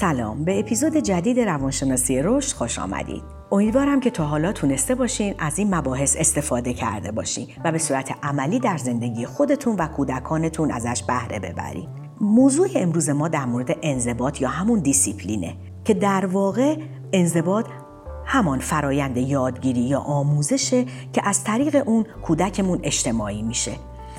سلام به اپیزود جدید روانشناسی رشد خوش آمدید. امیدوارم که تا حالا تونسته باشین از این مباحث استفاده کرده باشین و به صورت عملی در زندگی خودتون و کودکانتون ازش بهره ببرین. موضوع امروز ما در مورد انضباط یا همون دیسیپلینه که در واقع انضباط همان فرایند یادگیری یا آموزشه که از طریق اون کودکمون اجتماعی میشه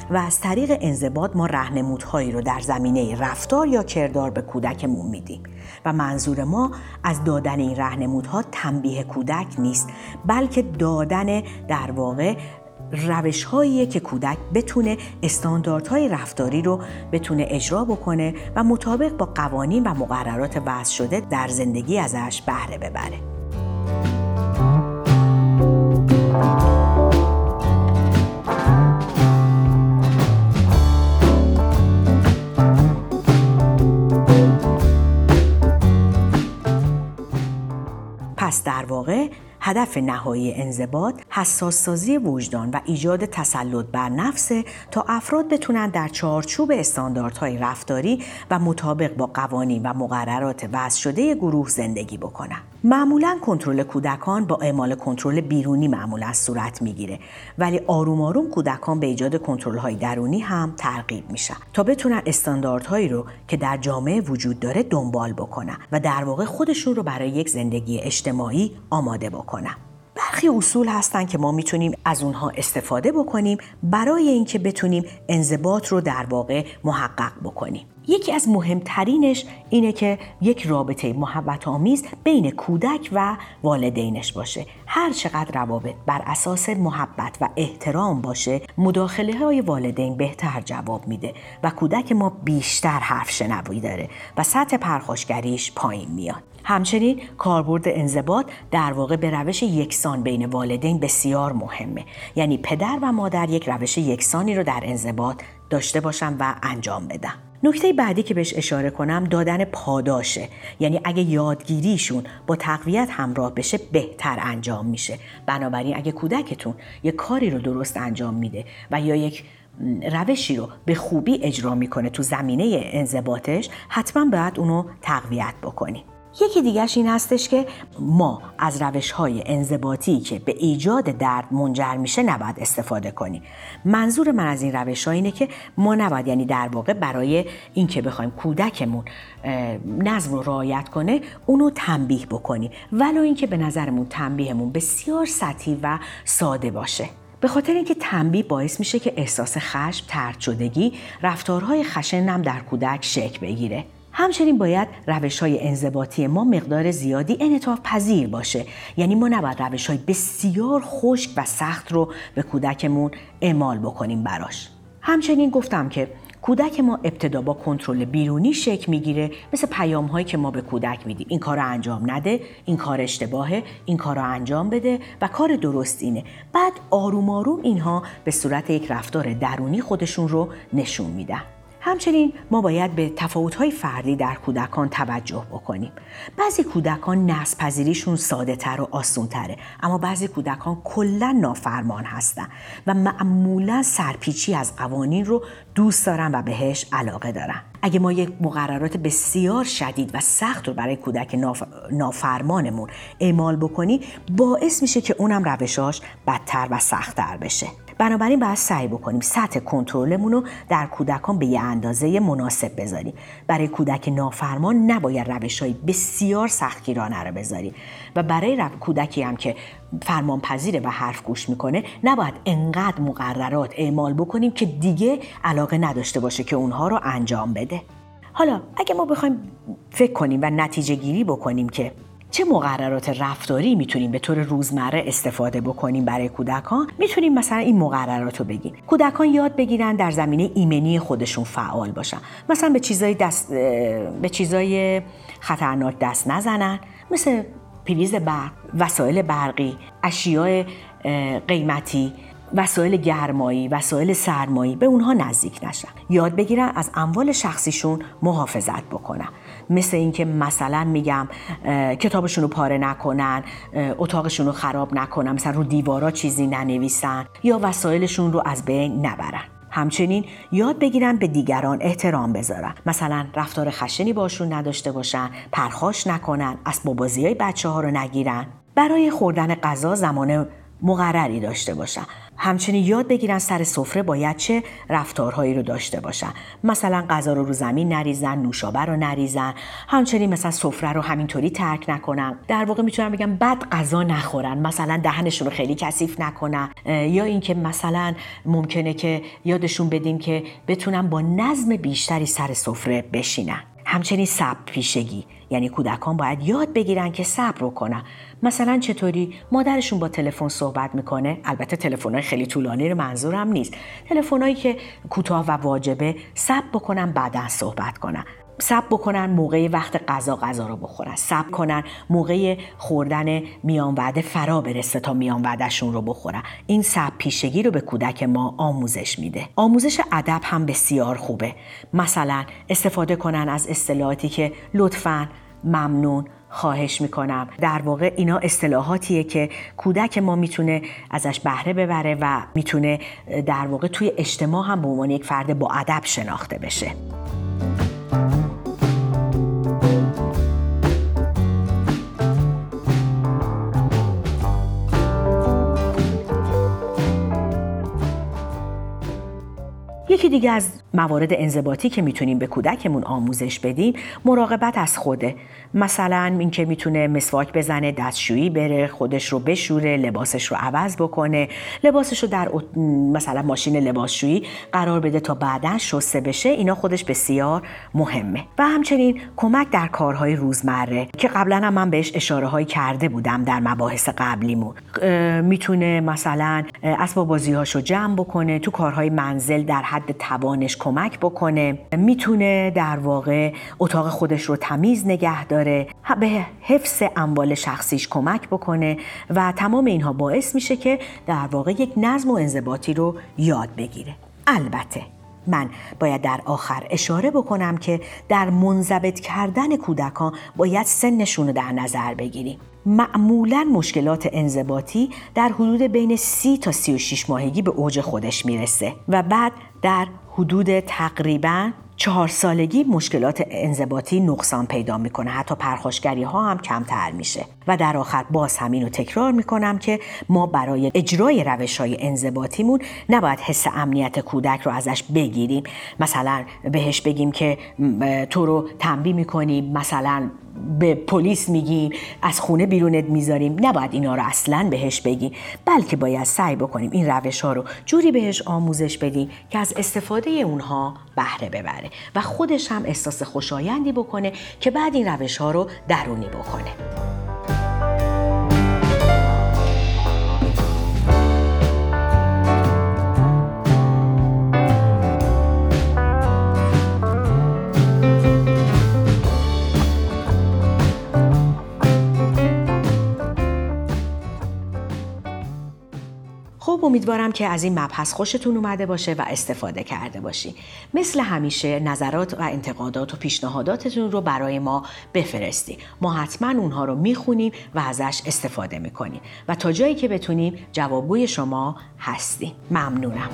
و از طریق انضباط ما رهنمودهایی رو در زمینه رفتار یا کردار به کودکمون میدیم و منظور ما از دادن این رهنمودها تنبیه کودک نیست بلکه دادن در واقع روش هاییه که کودک بتونه استانداردهای رفتاری رو بتونه اجرا بکنه و مطابق با قوانین و مقررات وضع شده در زندگی ازش بهره ببره. هدف نهایی انضباط حساس سازی وجدان و ایجاد تسلط بر نفسه تا افراد بتونن در چارچوب استانداردهای رفتاری و مطابق با قوانین و مقررات وضع شده گروه زندگی بکنن. معمولا کنترل کودکان با اعمال کنترل بیرونی معمولا صورت می‌گیره ولی آروم آروم کودکان به ایجاد کنترل های درونی هم ترغیب میشن تا بتونن استانداردهایی رو که در جامعه وجود داره دنبال بکنن و در واقع خودشون رو برای یک زندگی اجتماعی آماده بکنن. برخی اصول هستن که ما می‌تونیم از اونها استفاده بکنیم برای اینکه بتونیم انضباط رو در واقع محقق بکنیم. یکی از مهمترینش اینه که یک رابطه محبت آمیز بین کودک و والدینش باشه. هر چقدر روابط بر اساس محبت و احترام باشه مداخله های والدین بهتر جواب میده و کودک ما بیشتر حرف شنوی داره و سطح پرخاشگریش پایین میاد. همچنین کاربرد انضباط در واقع به روش یکسان بین والدین بسیار مهمه. یعنی پدر و مادر یک روش یکسانی رو در انضباط داشته باشن و انجام بدن. نکته بعدی که بهش اشاره کنم دادن پاداشه. یعنی اگه یادگیریشون با تقویت همراه بشه بهتر انجام میشه. بنابراین اگه کودکتون یک کاری رو درست انجام میده و یا یک روشی رو به خوبی اجرا می‌کنه تو زمینه انضباطش حتما باید اونو تقویت بکنیم یکی دیگرش این هستش که ما از روش های انضباطی که به ایجاد درد منجر میشه نباید استفاده کنیم. منظور من از این روش ها اینه که ما نباید یعنی در واقع برای اینکه بخوایم کودکمون نظم رو رعایت کنه اونو تنبیه بکنیم. ولو اینکه به نظرمون تنبیهمون بسیار سطحی و ساده باشه. به خاطر اینکه تنبیه باعث میشه که احساس خشم، ترد شدگی، رفتارهای خشنم در کودک شکل بگیره. همچنین باید روش های انضباطی ما مقدار زیادی انعطاف پذیر باشه. یعنی ما نباید روش های بسیار خشک و سخت رو به کودکمون اعمال بکنیم براش. همچنین گفتم که کودک ما ابتدا با کنترل بیرونی شکل می‌گیره. مثل پیام هایی که ما به کودک میدیم. این کار رو انجام نده این کار اشتباهه این کار رو انجام بده و کار درست اینه. بعد آروم آروم اینها به صورت یک رفتار درونی خودشون رو نشون میدن. همچنین ما باید به تفاوت‌های فردی در کودکان توجه بکنیم. بعضی کودکان نسپذیریشون ساده تر و آسون اما بعضی کودکان کلا نافرمان هستن و معمولا سرپیچی از قوانین رو دوست دارن و بهش علاقه دارن. اگه ما یک مقررات بسیار شدید و سخت رو برای کودک نافرمانمون اعمال بکنیم باعث میشه که اونم روشاش بدتر و سختتر بشه. بنابراین باید سعی بکنیم سطح کنترلمون رو در کودکان به یه اندازه مناسب بذاریم. برای کودک نافرمان نباید روش های بسیار سختگیرانه رو بذاریم. و برای کودکی هم که فرمان پذیره و حرف گوش می‌کنه نباید انقدر مقررات اعمال بکنیم که دیگه علاقه نداشته باشه که اونها رو انجام بده. حالا اگه ما بخوایم فکر کنیم و نتیجه گیری بکنیم که چه مقررات رفتاری می‌تونیم به طور روزمره استفاده بکنیم برای کودکان؟ می‌تونیم مثلا این مقررات رو بگیم. کودکان یاد بگیرن در زمینه ایمنی خودشون فعال باشن. مثلا به چیزای دست به چیزای خطرناک دست نزنن. مثل پریز برق وسایل برقی اشیاء قیمتی. وسایل گرمایی وسایل سرمایی به اونها نزدیک نشن. یاد بگیرن از اموال شخصیشون محافظت بکنن. مثل اینکه مثلا میگم کتابشون رو پاره نکنن اتاقشون رو خراب نکنن مثلا رو دیوارا چیزی ننویسن یا وسایلشون رو از بین نبرن. همچنین یاد بگیرن به دیگران احترام بذارن. مثلا رفتار خشنی باشون نداشته باشن پرخاش نکنن اسباب بازی های بچه ها رو نگیرن. برای خوردن غذا زمان مقرری داشته باشن. همچنین یاد بگیرن سر سفره باید چه رفتارهایی رو داشته باشن. مثلا غذا رو رو زمین نریزن نوشابه رو نریزن. همچنین مثلا سفره رو همینطوری ترک نکنن. در واقع می‌تونم بگم بد غذا نخورن. مثلا دهنشون رو خیلی کثیف نکنن. یا اینکه مثلا ممکنه که یادشون بدیم که بتونن با نظم بیشتری سر سفره بشینن. همچنین صبر پیشگی. یعنی کودکان باید یاد بگیرن که صبر رو کنن. مثلا چطوری؟ مادرشون با تلفن صحبت می‌کنه. البته تلفن‌های خیلی طولانی رو منظورم نیست. تلفن‌هایی که کوتاه و واجبه صبر بکنن بعدا صحبت کنن. سب بکنن موقع وقت غذا غذا رو بخورن. سب کنن موقع خوردن میان وعده فرا برسه تا میان وعدهشون رو بخورن. این سب پیشگی رو به کودک ما آموزش میده. آموزش ادب هم بسیار خوبه. مثلا استفاده کنن از اصطلاحاتی که لطفا ممنون خواهش می‌کنم. در واقع اینا اصطلاحاتیه که کودک ما می‌تونه ازش بهره ببره و می‌تونه در واقع توی اجتماع هم به عنوان یک فرد با ادب شناخته بشه. دیگه از موارد انضباطی که می‌تونیم به کودکمون آموزش بدیم مراقبت از خوده. مثلا اینکه می‌تونه مسواک بزنه دستشویی بره خودش رو بشوره لباسش رو عوض بکنه. لباسش رو در مثلا ماشین لباسشویی قرار بده تا بعدا شسته بشه اینا خودش بسیار مهمه. و همچنین کمک در کارهای روزمره که قبلا هم من بهش اشاره هایی کرده بودم در مباحث قبلیمون. می‌تونه مثلا اسباب بازی هاشو جمع بکنه تو کارهای منزل در حد توانش کمک بکنه. می‌تونه در واقع اتاق خودش رو تمیز نگه داره به حفظ اموال شخصیش کمک بکنه و تمام اینها باعث میشه که در واقع یک نظم و انضباطی رو یاد بگیره. البته من باید در آخر اشاره بکنم که در منضبط کردن کودکان باید سنشون رو در نظر بگیریم. معمولا مشکلات انضباطی در حدود بین 30 تا 36 ماهگی به اوج خودش می‌رسه و بعد در حدود تقریبا چهار سالگی مشکلات انضباطی نقصان پیدا می‌کنه. حتی پرخاشگری ها هم کمتر میشه. و در آخر باز همین رو تکرار می‌کنم که ما برای اجرای روش های انضباطیمون نباید حس امنیت کودک رو ازش بگیریم. مثلا بهش بگیم که تو رو تنبیه می‌کنیم. مثلا به پلیس میگیم از خونه بیرونت می‌ذاریم. نباید اینا رو اصلا بهش بگیم بلکه باید سعی بکنیم این روش ها رو جوری بهش آموزش بدیم که از استفاده اونها بهره ببره و خودش هم احساس خوشایندی بکنه که بعد این روش ها رو درونی بکنه. امیدوارم که از این مبحث خوشتون اومده باشه و استفاده کرده باشی. مثل همیشه نظرات و انتقادات و پیشنهاداتتون رو برای ما بفرستی. ما حتما اونها رو می‌خونیم و ازش استفاده می‌کنیم. و تا جایی که بتونیم جوابگوی شما هستیم. ممنونم.